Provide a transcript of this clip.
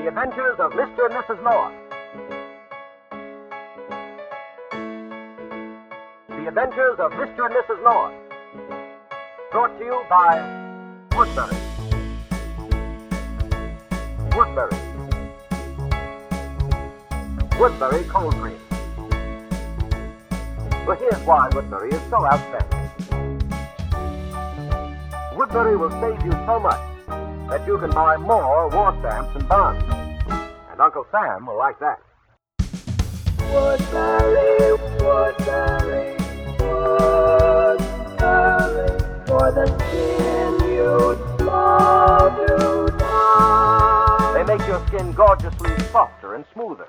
The Adventures of Mr. and Mrs. North. The Adventures of Mr. and Mrs. North. Brought to you by Woodbury. Woodbury. Woodbury Cold Cream. Well, here's why Woodbury is so outstanding. Woodbury will save you so much that you can buy more war stamps and bonds. And Uncle Sam will like that. Woodbury, Woodbury, Woodbury, for the skin you'd love to die. They make your skin gorgeously softer and smoother